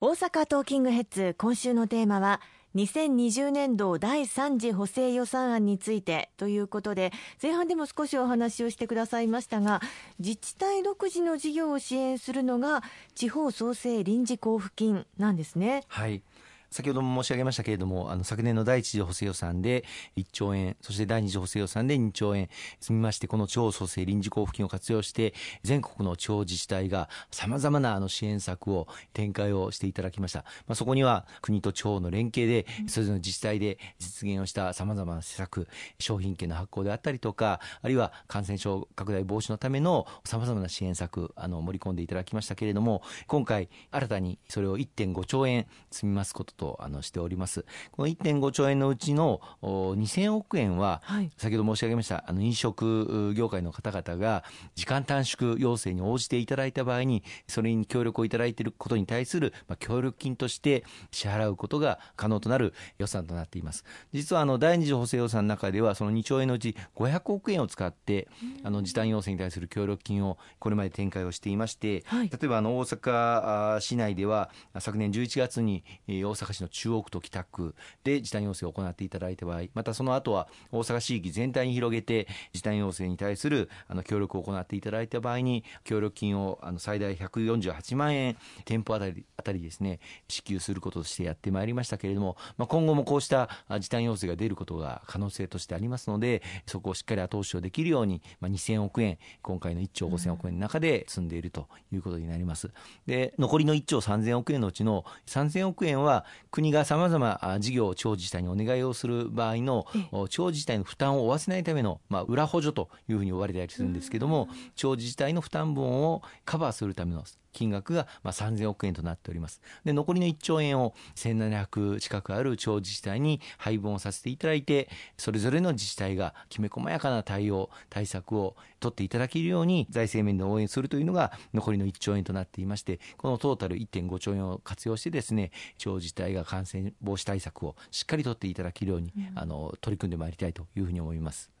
大阪トーキングヘッズ今週のテーマは2020年度第3次補正予算案についてということで前半でも少しお話をしてくださいましたが自治体独自の事業を支援するのが地方創生臨時交付金なんですね。はい先ほども申し上げましたけれども、あの昨年の第一次補正予算で1兆円、そして第二次補正予算で2兆円積みまして、この地方創生臨時交付金を活用して、全国の地方自治体がさまざまなあの支援策を展開をしていただきました。まあ、そこには国と地方の連携で、それぞれの自治体で実現をしたさまざまな施策、商品券の発行であったりとか、あるいは感染症拡大防止のためのさまざまな支援策、あの盛り込んでいただきましたけれども、今回新たにそれを1.5兆円積みますこととあのしております。この1.5兆円のうちの2000億円は、はい、先ほど申し上げましたあの飲食業界の方々が時間短縮要請に応じていただいた場合にそれに協力をいただいていることに対する、まあ、協力金として支払うことが可能となる予算となっています。実はあの第二次補正予算の中ではその2兆円のうち500億円を使ってあの時短要請に対する協力金をこれまで展開をしていまして、はい、例えばあの大阪市内では昨年11月に大阪阪市の中中央区と北区で時短要請を行っていただいた場合またその後は大阪市域全体に広げて時短要請に対するあの協力を行っていただいた場合に協力金をあの最大148万円店舗あたりあたりですね支給することとしてやってまいりましたけれども、まあ、今後もこうした時短要請が出ることが可能性としてありますのでそこをしっかり後押しをできるように、まあ、2000億円今回の1兆5000億円の中で積んでいるということになります。で残りの1兆3000億円のうちの3000億円は国がさまざま事業を地方自治体にお願いをする場合の地方自治体の負担を負わせないための、まあ、裏補助というふうに呼ばれたりするんですけども地方自治体の負担分をカバーするための金額がまあ3000億円となっております。で残りの1兆円を1700近くある地方自治体に配分をさせていただいてそれぞれの自治体がきめ細やかな対応対策を取っていただけるように財政面で応援するというのが残りの1兆円となっていましてこのトータル1.5兆円を活用してですね地方自治体が感染防止対策をしっかり取っていただけるように、うん、あの取り組んでまいりたいというふうに思います。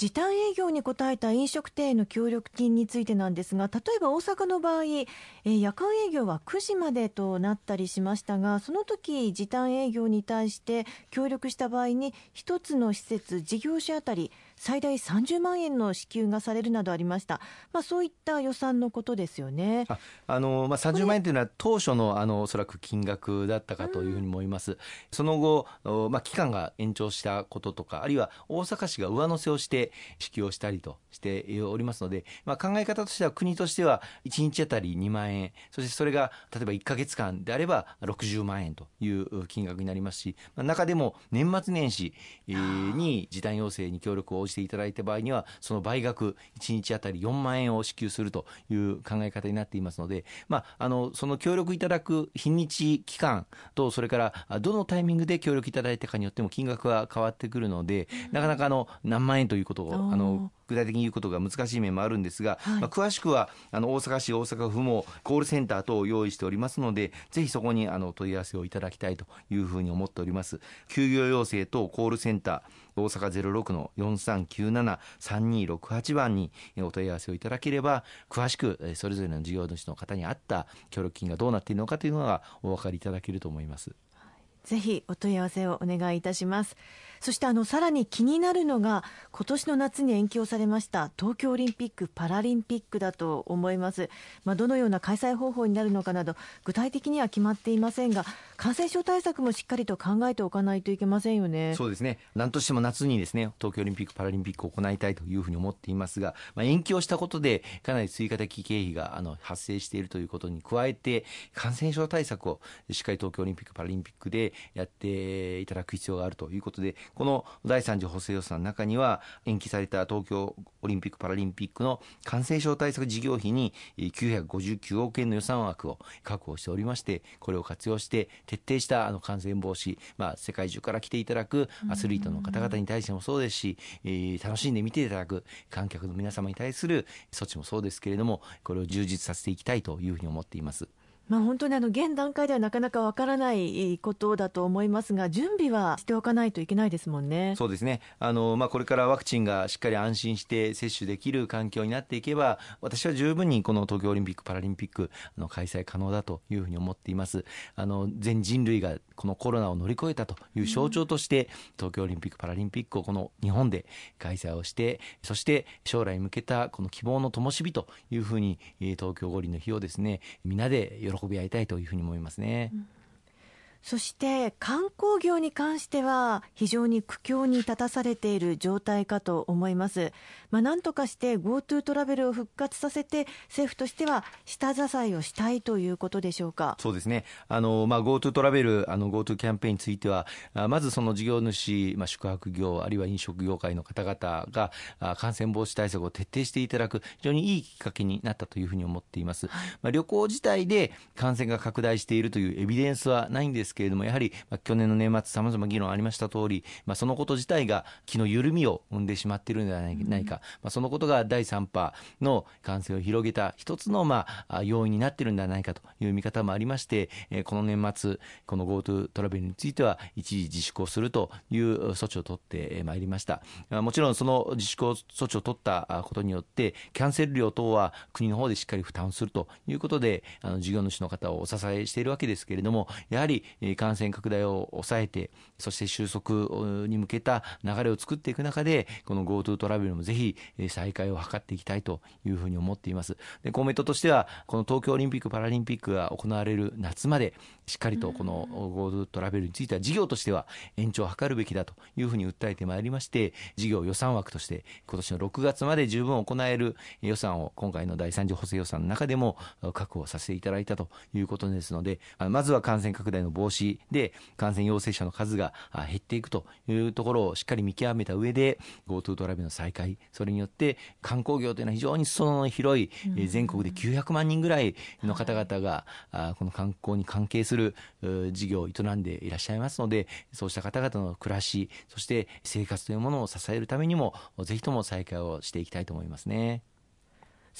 時短営業に応えた飲食店への協力金についてなんですが例えば大阪の場合、えー、夜間営業は9時までとなったりしましたがその時時短営業に対して協力した場合に1つの施設事業者あたり最大30万円の支給がされるなどありました、まあ、そういった予算のことですよね。ああの、まあ、30万円というのは当初のあのおそらく金額だったかというふうに思います、うん、その後、まあ、期間が延長したこととかあるいは大阪市が上乗せをして支給をしたりとしておりますので、まあ、考え方としては国としては1日あたり2万円。そしてそれが例えば1か月間であれば60万円という金額になりますし、まあ、中でも年末年始に時短要請に協力を応じていただいた場合にはその倍額1日あたり4万円を支給するという考え方になっていますので、まあ、あのその協力いただく日にち期間とそれからどのタイミングで協力いただいたかによっても金額は変わってくるのでなかなかあの何万円ということをあの具体的に言うことが難しい面もあるんですが、はい、まあ、詳しくはあの大阪市大阪府もコールセンター等を用意しておりますのでぜひそこにあの問い合わせをいただきたいというふうに思っております。休業要請等コールセンター大阪06の4397-3268番にお問い合わせをいただければ詳しくそれぞれの事業主の方に合った協力金がどうなっているのかというのがお分かりいただけると思います。ぜひお問い合わせをお願いいたします。そしてあのさらに気になるのが今年の夏に延期をされました東京オリンピック・パラリンピックだと思います。まあ、どのような開催方法になるのかなど具体的には決まっていませんが感染症対策もしっかりと考えておかないといけませんよね。そうですね。何としても夏にですね東京オリンピック・パラリンピックを行いたいというふうに思っていますが、まあ、延期をしたことでかなり追加的経費があの発生しているということに加えて感染症対策をしっかり東京オリンピック・パラリンピックでやっていただく必要があるということでこの第3次補正予算の中には延期された東京オリンピック・パラリンピックの感染症対策事業費に959億円の予算枠を確保しておりましてこれを活用して徹底したあの感染防止、まあ、世界中から来ていただくアスリートの方々に対してもそうですし、え、楽しんで見ていただく観客の皆様に対する措置もそうですけれどもこれを充実させていきたいというふうに思っています。まあ、本当にあの現段階ではなかなかわからないことだと思いますが、準備はしておかないといけないですもんね。そうですね。あの、まあ、これからワクチンがしっかり安心して接種できる環境になっていけば、私は十分にこの東京オリンピック・パラリンピックの開催可能だというふうに思っています。あの、全人類がこのコロナを乗り越えたという象徴として、東京オリンピック・パラリンピックをこの日本で開催をして、そして将来向けたこの希望の灯火というふうに、東京五輪の日をですね、皆で喜び合いたいというふうに思いますね。うんそして観光業に関しては非常に苦境に立たされている状態かと思います。まあ、なんとかして GoTo トラベルを復活させて政府としては下支えをしたいということでしょうか？そうですね。あのまあ GoTo トラベルあの GoTo キャンペーンについてはまずその事業主、まあ、宿泊業あるいは飲食業界の方々が感染防止対策を徹底していただく非常にいいきっかけになったというふうに思っています。まあ、旅行自体で感染が拡大しているというエビデンスはないんですですけれども、やはり、まあ、去年の年末、さまざま議論ありました通り、まあ、そのこと自体が気の緩みを生んでしまっているのではないか、まあ、そのことが第3波の感染を広げた一つの、まあ、要因になっているんではないかという見方もありまして、えー、この年末、この GoTo トラベルについては、一時自粛をするという措置を取ってまいりました。もちろん、その自粛措置を取ったことによって、キャンセル料等は国の方でしっかり負担するということで、あの事業主の方をお支えしているわけですけれども、やはり感染拡大を抑えて、そして収束に向けた流れを作っていく中で、この GoTo トラベルもぜひ再開を図っていきたいというふうに思っています。で、公明党としては、この東京オリンピック・パラリンピックが行われる夏まで、しっかりとこの GoTo トラベルについては事業としては延長を図るべきだというふうに訴えてまいりまして、事業予算枠として今年の6月まで十分行える予算を今回の第3次補正予算の中でも確保させていただいたということですので、まずは感染拡大の防止で感染陽性者の数が減っていくというところをしっかり見極めた上で GoTo トラベルの再開それによって観光業というのは非常に裾野の広い、全国で900万人ぐらいの方々が、この観光に関係する事業を営んでいらっしゃいますのでそうした方々の暮らしそして生活というものを支えるためにもぜひとも再開をしていきたいと思いますね。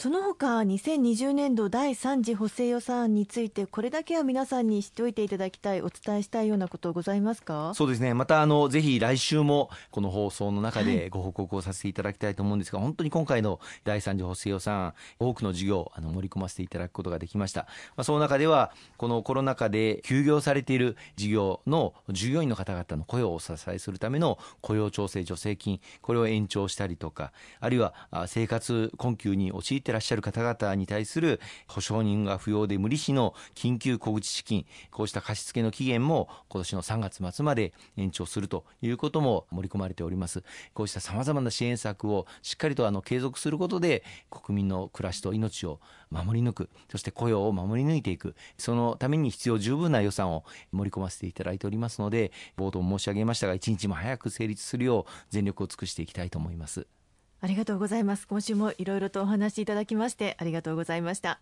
その他2020年度第3次補正予算案についてこれだけは皆さんに知っておいていただきたいお伝えしたいようなことございますか？そうですね。またあのぜひ来週もこの放送の中でご報告をさせていただきたいと思うんですが、はい、本当に今回の第3次補正予算案多くの事業あの盛り込ませていただくことができました、まあ、その中ではこのコロナ禍で休業されている事業の従業員の方々の雇用をお支えするための雇用調整助成金これを延長したりとかあるいは生活困窮に陥ってらっしゃる方々に対する保証人が不要で無利子の緊急小口資金、こうした貸付の期限も今年の3月末まで延長するということも盛り込まれております。こうした様々な支援策をしっかりとあの継続することで国民の暮らしと命を守り抜く、そして雇用を守り抜いていく、そのために必要十分な予算を盛り込ませていただいておりますので、冒頭申し上げましたが、一日も早く成立するよう全力を尽くしていきたいと思います。ありがとうございます。今週もいろいろとお話しいただきましてありがとうございました。